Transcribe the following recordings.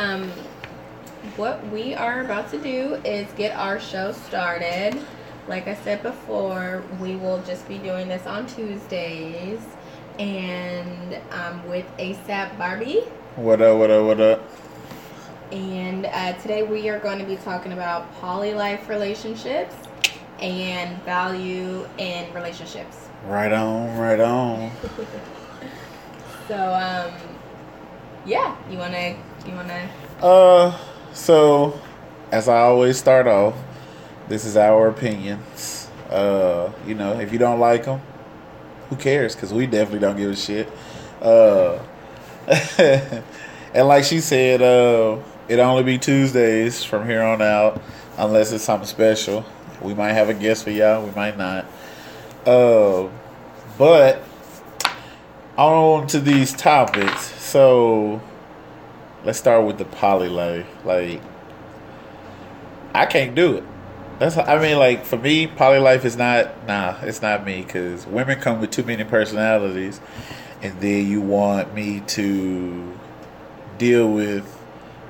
um, what we are about to do is get our show started. Like I said before, we will just be doing this on Tuesdays, and I'm with ASAP Barbie. What up? What up? What up? And uh, today we are going to be talking about poly life relationships and value in relationships. Right on, right on. So, um, yeah, you wanna, you wanna. Uh, so as I always start off, this is our opinions. Uh, you know, if you don't like them, who cares? Because we definitely don't give a shit. Uh, and like she said, uh, it only be Tuesdays from here on out, unless it's something special. We might have a guest for y'all. We might not. Uh, but on to these topics. So let's start with the poly life. Like, I can't do it. That's I mean, like for me, poly life is not nah. It's not me because women come with too many personalities, and then you want me to deal with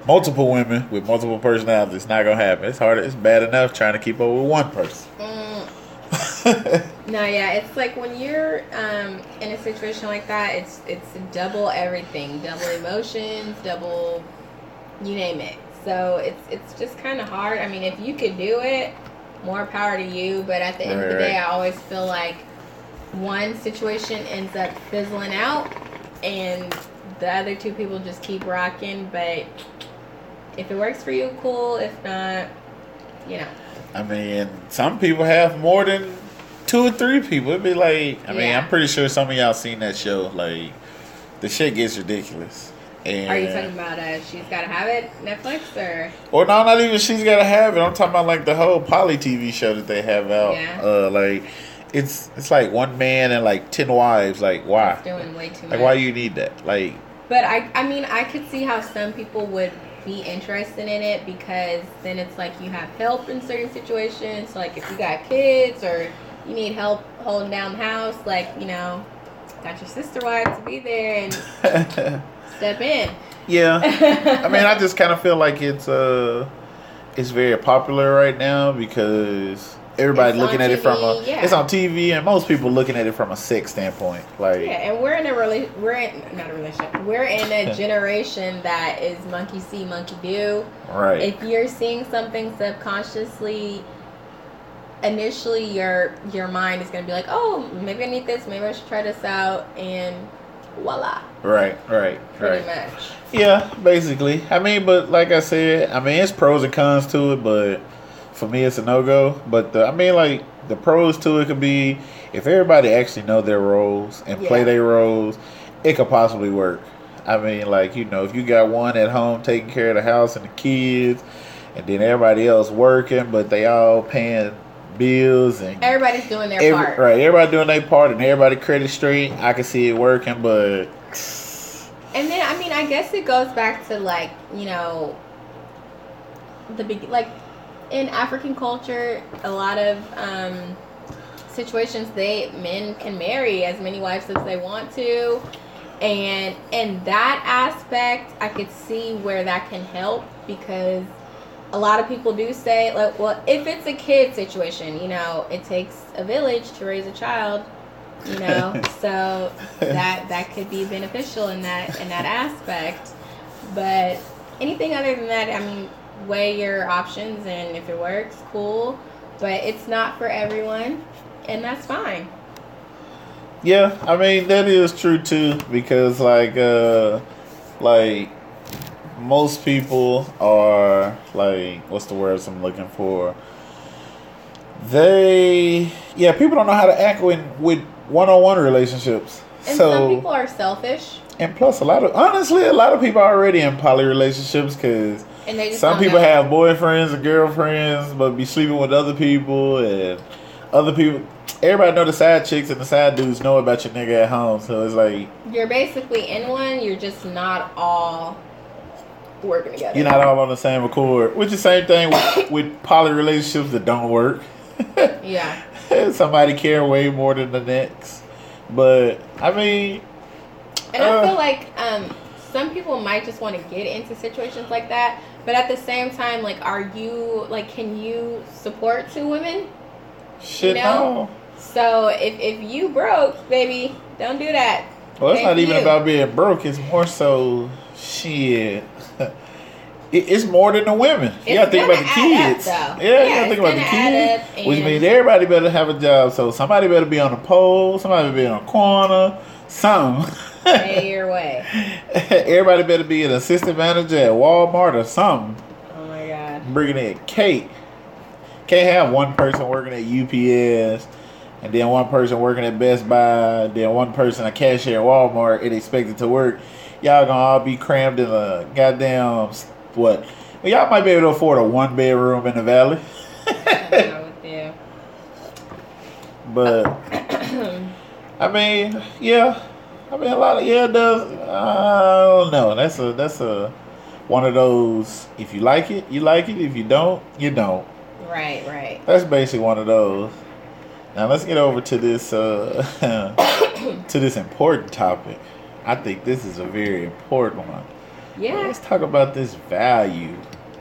multiple women with multiple personalities. It's not gonna happen. It's hard. It's bad enough trying to keep up with one person. Mm. no, yeah, it's like when you're um, in a situation like that, it's it's double everything, double emotions, double you name it. So it's it's just kind of hard. I mean, if you could do it, more power to you. But at the end right, of the day, I always feel like one situation ends up fizzling out, and the other two people just keep rocking. But if it works for you, cool. If not, you know. I mean, some people have more than two or three people. It'd be like, I mean, I'm pretty sure some of y'all seen that show. Like, the shit gets ridiculous. And Are you talking about uh, She's Gotta Have It Netflix or? Or no, not even She's Gotta Have It. I'm talking about like the whole Poly TV show that they have out. Yeah. Uh, like it's it's like one man and like ten wives. Like why? It's doing way too much. Like why you need that? Like. But I I mean I could see how some people would be interested in it because then it's like you have help in certain situations. So like if you got kids or you need help holding down the house, like you know, got your sister wife to be there and. step in. Yeah, I mean, I just kind of feel like it's uh, it's very popular right now because everybody looking at TV, it from a yeah. it's on TV and most people looking at it from a sex standpoint. Like yeah, and we're in a really we're in not a relationship. We're in a generation that is monkey see, monkey do. Right. If you're seeing something subconsciously, initially your your mind is gonna be like, oh, maybe I need this, maybe I should try this out, and voila. Right, right, Pretty right. much. Yeah, basically. I mean, but like I said, I mean, it's pros and cons to it, but for me, it's a no go. But the, I mean, like the pros to it could be if everybody actually know their roles and yeah. play their roles, it could possibly work. I mean, like you know, if you got one at home taking care of the house and the kids, and then everybody else working, but they all paying bills and everybody's doing their every, part. Right, everybody doing their part and everybody credit straight. I can see it working, but and then I mean, I guess it goes back to like you know the big like in African culture, a lot of um, situations they men can marry as many wives as they want to. And in that aspect, I could see where that can help because a lot of people do say like well if it's a kid situation you know it takes a village to raise a child you know so that that could be beneficial in that in that aspect. But anything other than that i mean weigh your options and if it works cool. But it's not for everyone and that's fine. Yeah i mean that is true too because like uh like most people are like what's the words I'm looking for? They yeah, people don't know how to act with with one on one relationships. And so, some people are selfish. And plus, a lot of honestly, a lot of people are already in poly relationships because some people know. have boyfriends and girlfriends, but be sleeping with other people and other people. Everybody know the side chicks and the side dudes know about your nigga at home, so it's like you're basically in one. You're just not all working together. You're not all on the same accord. Which is the same thing with, with poly relationships that don't work. yeah. Somebody care way more than the next. But I mean And uh, I feel like um some people might just want to get into situations like that, but at the same time, like, are you like, can you support two women? Shit, You know? no. So if if you broke, baby, don't do that. Well, it's Thank not even you. about being broke. It's more so shit. It- It's more than the women. you gotta think about the gonna up, kids. yeah, Yeah, you gotta think about the kids. Which means everybody better have a job. So somebody better be on the pole, somebody better be on a corner, something. Pay your way. everybody better be an assistant manager at Walmart or something. Oh my god. Bringing in cake. Can't have one person working at UPS and then one person working at Best Buy, then one person a cashier at Walmart and expected to work. Y'all gonna all be crammed in a goddamn what? Well, y'all might be able to afford a one bedroom in the valley, I'm not with you. but I mean, yeah, I mean a lot of yeah, it does. I don't know. That's a that's a one of those. If you like it, you like it. If you don't, you don't. Right, right. That's basically one of those. Now let's get over to this uh, to this important topic. I think this is a very important one. Yeah. Let's talk about this value.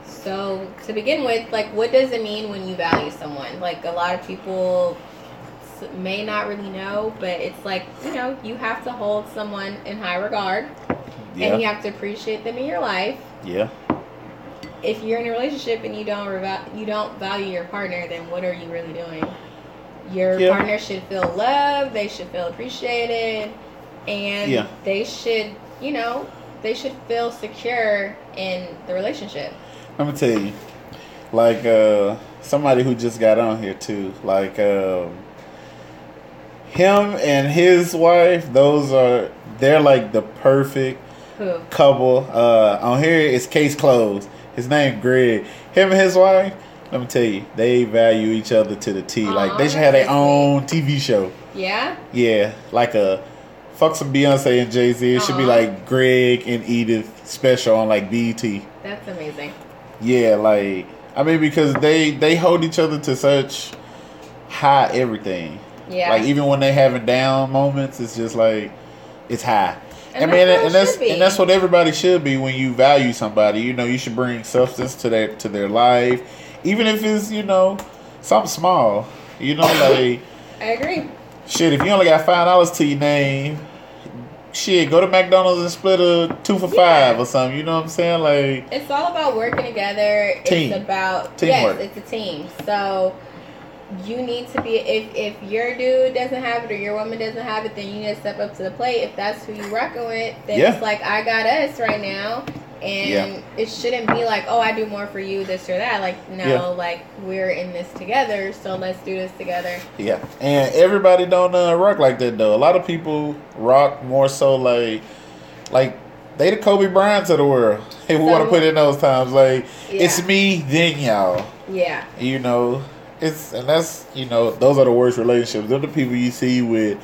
So to begin with, like, what does it mean when you value someone? Like, a lot of people may not really know, but it's like you know, you have to hold someone in high regard, and you have to appreciate them in your life. yeah, If you're in a relationship and you don't reva- you don't value your partner, then what are you really doing? Your Yeah. partner should feel loved. They should feel appreciated, and Yeah. they should, you know, they should feel secure in the relationship. Let me tell you, like uh, somebody who just got on here too, like um, him and his wife. Those are they're like the perfect Who? couple. Uh, on here, it's case closed. His name Greg. Him and his wife. Let me tell you, they value each other to the T. like they should have their own TV show. Yeah. Yeah, like a fuck some Beyonce and Jay Z. It should be like Greg and Edith special on like BET. That's amazing. Yeah, like I mean because they they hold each other to such high everything. Yeah. Like even when they having down moments, it's just like it's high. And I mean, and that's and that's what everybody should be when you value somebody. You know, you should bring substance to their to their life, even if it's you know something small. You know, like I agree. shit. If you only got five dollars to your name, shit, go to McDonald's and split a two for Yeah. five or something. You know what I'm saying? Like It's all about working together. Team. It's about Teamwork. yes, it's a team. So you need to be if if your dude doesn't have it or your woman doesn't have it, then you need to step up to the plate. If that's who you rocking with, then Yeah. it's like I got us right now. And Yeah. it shouldn't be like, oh, I do more for you, this or that. Like, no, Yeah. like we're in this together, so let's do this together. Yeah, and everybody don't uh, rock like that though. A lot of people rock more so like, like they the Kobe Bryants of the world. If we So- want to put it in those times, like it's me then y'all. Yeah. You know, it's and that's you know those are the worst relationships. They're the people you see with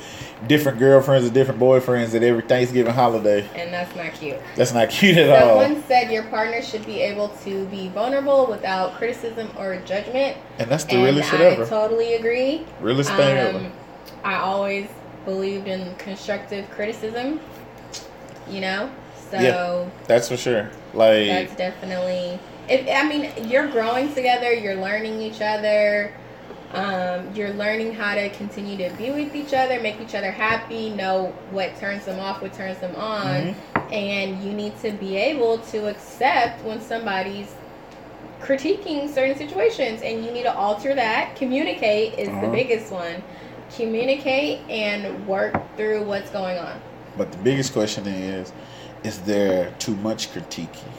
different girlfriends and different boyfriends at every Thanksgiving holiday. And that's not cute. That's not cute at all. Someone said your partner should be able to be vulnerable without criticism or judgment. And that's the and realest shit I totally agree. realest thing ever. Um, I always believed in constructive criticism. You know, so Yeah. That's for sure. Like that's definitely. If I mean, you're growing together. You're learning each other. Um, you're learning how to continue to be with each other, make each other happy, know what turns them off, what turns them on, Mhm. and you need to be able to accept when somebody's critiquing certain situations and you need to alter that communicate is the Uh-huh. biggest one communicate and work through what's going on But the biggest question is, is there too much critiquing?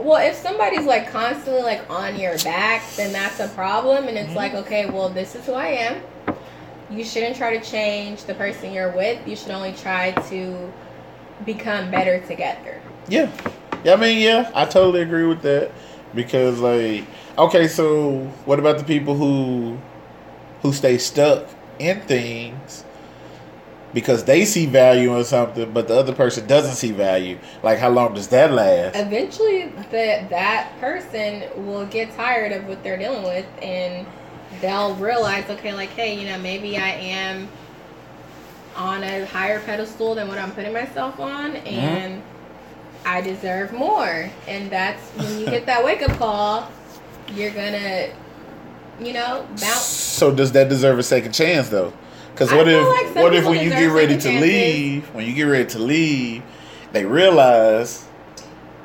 Well if somebody's like constantly like on your back then that's a problem and it's Mhm. like okay well this is who i am you shouldn't try to change the person you're with you should only try to become better together Yeah. Yeah, I mean, yeah, I totally agree with that. Because like okay, so what about the people who who stay stuck in things because they see value in something but the other person doesn't see value? Like how long does that last? eventually that that person will get tired of what they're dealing with and they'll realize okay like hey you know maybe i am on a higher pedestal than what i'm putting myself on mm-hmm. and I deserve more. And that's when you get that wake up call, you're gonna, you know, bounce. So does that deserve a second chance though? Because what if like what if when you get ready to chances. leave, when you get ready to leave, they realize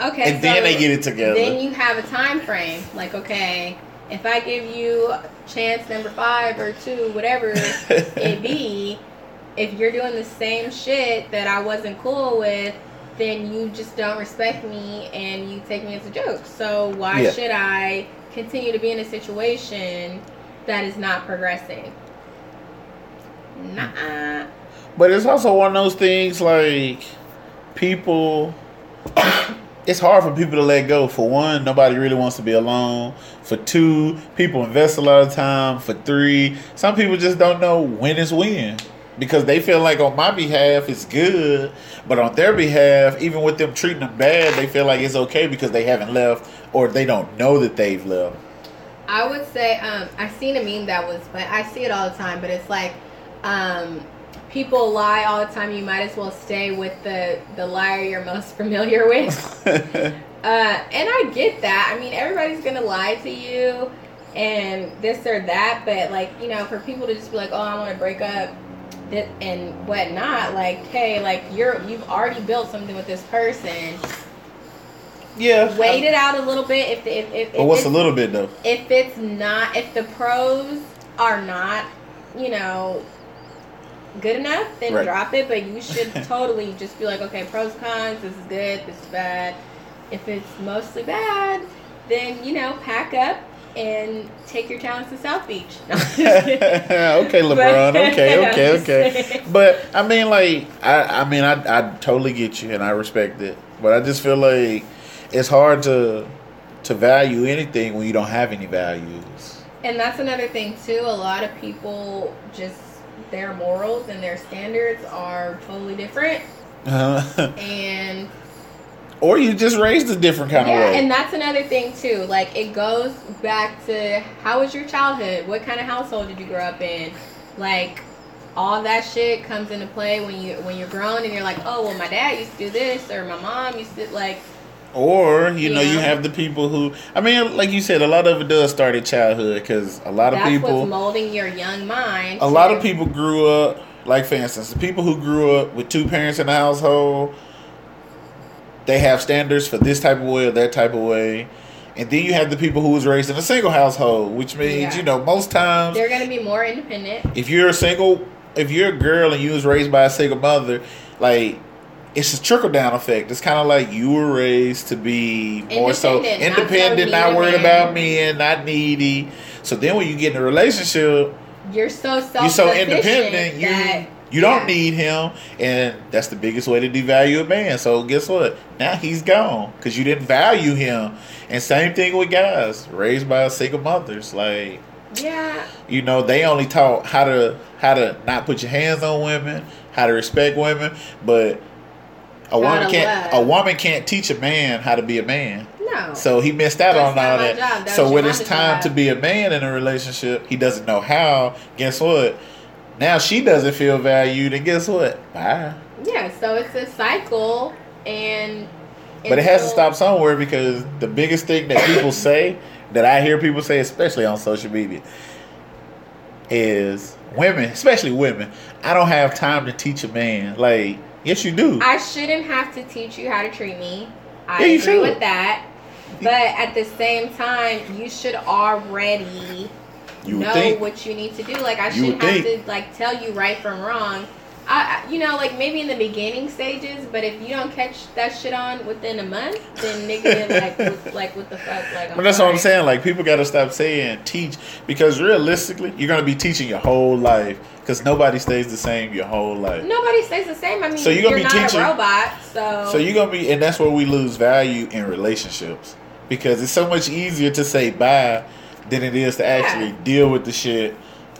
Okay. and then they get it together. Then you have a time frame. Like, okay, if I give you chance number five or two, whatever it be, if you're doing the same shit that I wasn't cool with, then you just don't respect me and you take me as a joke. So why Yeah. should I continue to be in a situation that is not progressing? Nah. But it's also one of those things like people. it's hard for people to let go. For one, nobody really wants to be alone. For two, people invest a lot of time. For three, some people just don't know when is when because they feel like on my behalf it's good, but on their behalf, even with them treating them bad, they feel like it's okay because they haven't left or they don't know that they've left. I would say um, I seen a meme that was, but I see it all the time. But it's like um, people lie all the time. You might as well stay with the the liar you're most familiar with. Uh, and I get that. I mean, everybody's gonna lie to you and this or that. But like you know, for people to just be like, oh, I want to break up. thi- And whatnot, like, hey, like you're you've already built something with this person. yeah. Wait it out a little bit. If if if, But if what's a little bit though? if it's not if the pros are not you know good enough then Right. drop it but you should totally just be like okay pros cons this is good this is bad if it's mostly bad then you know pack up and take your talents to south beach No, I'm just kidding. okay, LeBron. But- okay, okay, okay. But I mean, like, I, I mean, I, I totally get you and I respect it. But I just feel like it's hard to to value anything when you don't have any values. and that's another thing too a lot of people just their morals and their standards are totally different uh-huh. and or you just raised a different kind yeah, of way. and that's another thing too. Like it goes back to how was your childhood? What kind of household did you grow up in? Like all that shit comes into play when you when you're grown and you're like, oh well, my dad used to do this or my mom used to like. Or you know, you have the people who. I mean, like you said, a lot of it does start at childhood because a lot of That's people. what's molding your young mind. a lot of people grew up like for instance the people who grew up with two parents in the household they have standards for this type of way or that type of way and then you have the people who was raised in a single household which means Yeah. you know most times they're gonna be more independent. if you're a single if you're a girl and you was raised by a single mother like it's a trickle down effect. It's kind of like you were raised to be more so Independent, not so not, worried about men, not needy. So then when you get in a relationship, You're so self. you're so independent you you don't yeah. need him and that's the biggest way to devalue a man so guess what now he's gone because you didn't value him and same thing with guys raised by single mothers like Yeah, you know they only taught how to how to not put your hands on women how to respect women but a woman can't a woman can't teach a man how to be a man no. so he missed out That's on all that. That So when it's time job. to be a man in a relationship, he doesn't know how. Guess what? Now she doesn't feel valued, and guess what? Bye. yeah, so it's a cycle, and But it has to stop somewhere because the biggest thing that people say, that I hear people say, especially on social media, is women, especially women. I don't have time to teach a man. Like, yes, you do. I shouldn't have to teach you how to treat me. I Yeah, you agree should. with that. But at the same time, you should already you know think. what you need to do. Like I shouldn't have think. to like tell you right from wrong. I, you know, like maybe in the beginning stages, but if you don't catch that shit on within a month, then nigga, like, what- like what the fuck, like. I'm But that's what I'm saying. Like people got to stop saying teach because realistically, you're gonna be teaching your whole life because nobody stays the same your whole life. Nobody stays the same. I mean, So you're you're, gonna be not teaching- a robot, so. So you're gonna be, and that's where we lose value in relationships because it's so much easier to say bye than it is to actually Yeah. deal with the shit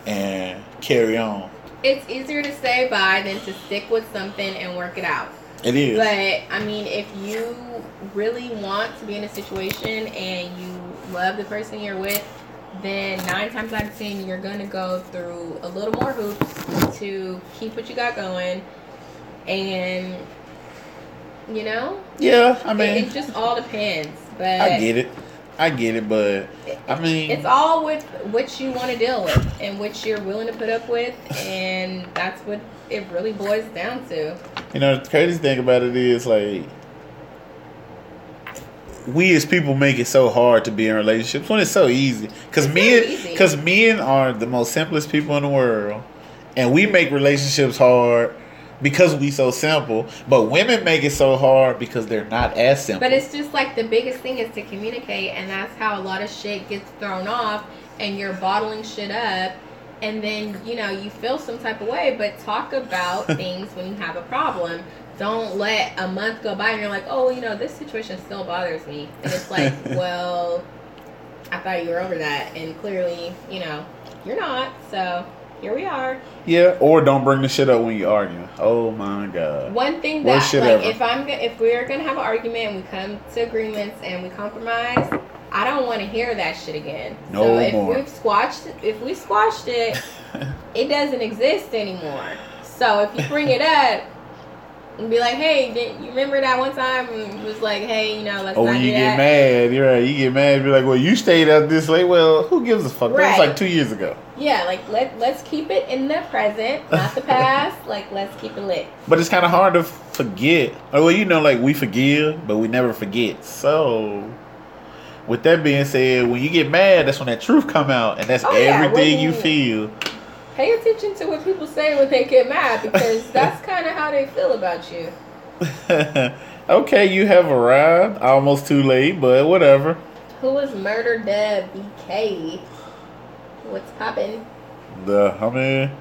and carry on. it's easier to say bye than to stick with something and work it out. It is. But I mean, if you really want to be in a situation and you love the person you're with, then nine times out of ten you're gonna go through a little more hoops to keep what you got going, and you know, Yeah, I It, mean, it just all depends. But I get it. I get it, but I mean, It's all with what you want to deal with and what you're willing to put up with, and that's what it really boils down to. You know, the crazy thing about it is like we as people make it so hard to be in relationships when it's so easy. Because men, because men are the most simplest people in the world, and we make relationships hard because we so simple. But women make it so hard because they're not as simple. But it's just like the biggest thing is to communicate, and that's how a lot of shit gets thrown off, and you're bottling shit up, and then you know you feel some type of way. But talk about things when you have a problem. Don't let a month go by and you're like, oh, you know, this situation still bothers me, and it's like, well, I thought you were over that, and clearly, you know, you're not. So here we are. yeah, or don't bring the shit up when you arguing. Oh my god. One thing Worst that shit like ever. if I'm if we're gonna have an argument and we come to agreements and we compromise, I don't want to hear that shit again. No so if more. we've squashed if we squashed it, it doesn't exist anymore. So if you bring it up and be like, hey, did you remember that one time and it was like, hey, you know, let's Or not when you that. get mad, you're right. You get mad, be like, "Well, you stayed out this late." Well, who gives a fuck? That was like two years ago. Yeah, like let let's keep it in the present, not the past. like let's keep it lit. But it's kind of hard to forget. Oh, well, you know, like we forgive, but we never forget. So, with that being said, when you get mad, that's when that truth come out, and that's Oh, yeah, everything you you- feel. Pay attention to what people say when they get mad because that's kind of how they feel about you. okay, you have arrived. Almost too late, but whatever. Who is Murder Deb BK? What's poppin'? The mean,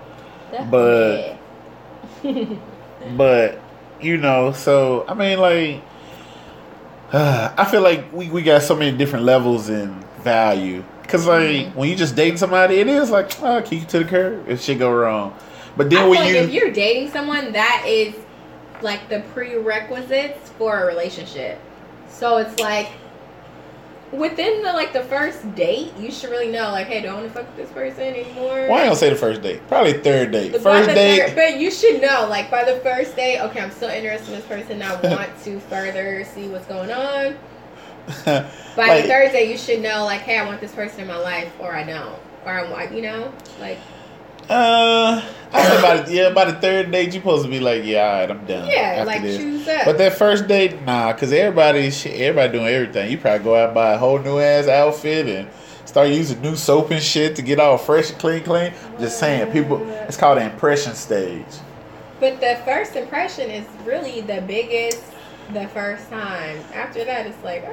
The But- but you know, so I mean, like, I feel like we we got so many different levels in value. Cause like Mhm. when you just dating somebody, it is like oh, kick you to the curb if shit go wrong. But then when like you if you're dating someone, that is like the prerequisites for a relationship. So it's like within the like the first date, you should really know like, hey, don't want to fuck with this person anymore? Why don't say the first date? Probably third date. The- First date. third- but you should know, like by the first date, okay, I'm still interested in this person. I want to further see what's going on. By Like- the third date, you should know, like, hey, I want this person in my life, or I don't, or I want, you know, like, uh, I by the, yeah, by the third date, you supposed to be like, yeah, all right, I'm done. yeah, like this. choose up. But that first date, nah, cause everybody, shit, everybody doing everything. You probably go out and buy a whole new ass outfit and start using new soap and shit to get all fresh and clean, clean. Just saying, people, it's called the impression stage. But the first impression is really the biggest. The first time. After that, it's like.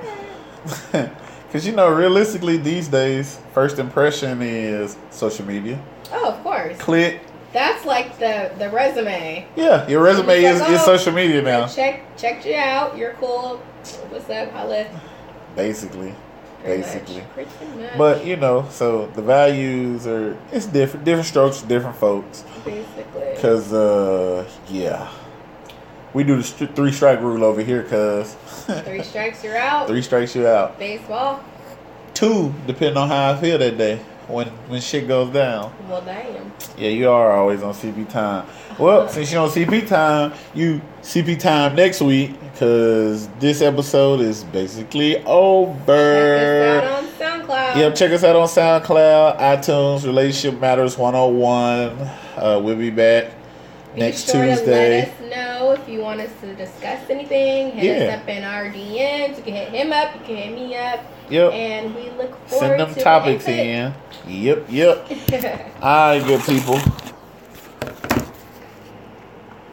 Cause you know, realistically, these days, first impression is social media. oh, of course. Click, That's like the the resume. yeah, your resume is, like, is oh, social media now, Check checked you out. You're cool. What's up? Holla. basically. Pretty Basically. much. Much. But you know, so the values are it's different, different strokes, different folks. basically. Cause uh, yeah, we do the st- three strike rule over here. Cause Three strikes, you're out. three strikes you're out. Baseball. Two, depending on how I feel that day when when shit goes down. Well, damn. Yeah, you are always on CP time. Well, since you're on CP time, you CP time next week because this episode is basically Check over. us out on SoundCloud. Yep, check us out on SoundCloud, iTunes, Relationship Matters 101. Uh, we'll be back Be next sure Tuesday. To let us know if you want us to discuss anything. Hit Yeah. us up in our DMs. You can hit him up. You can hit me up. Yep. And we look forward to Send them to topics in. Yep, yep. All right, good people.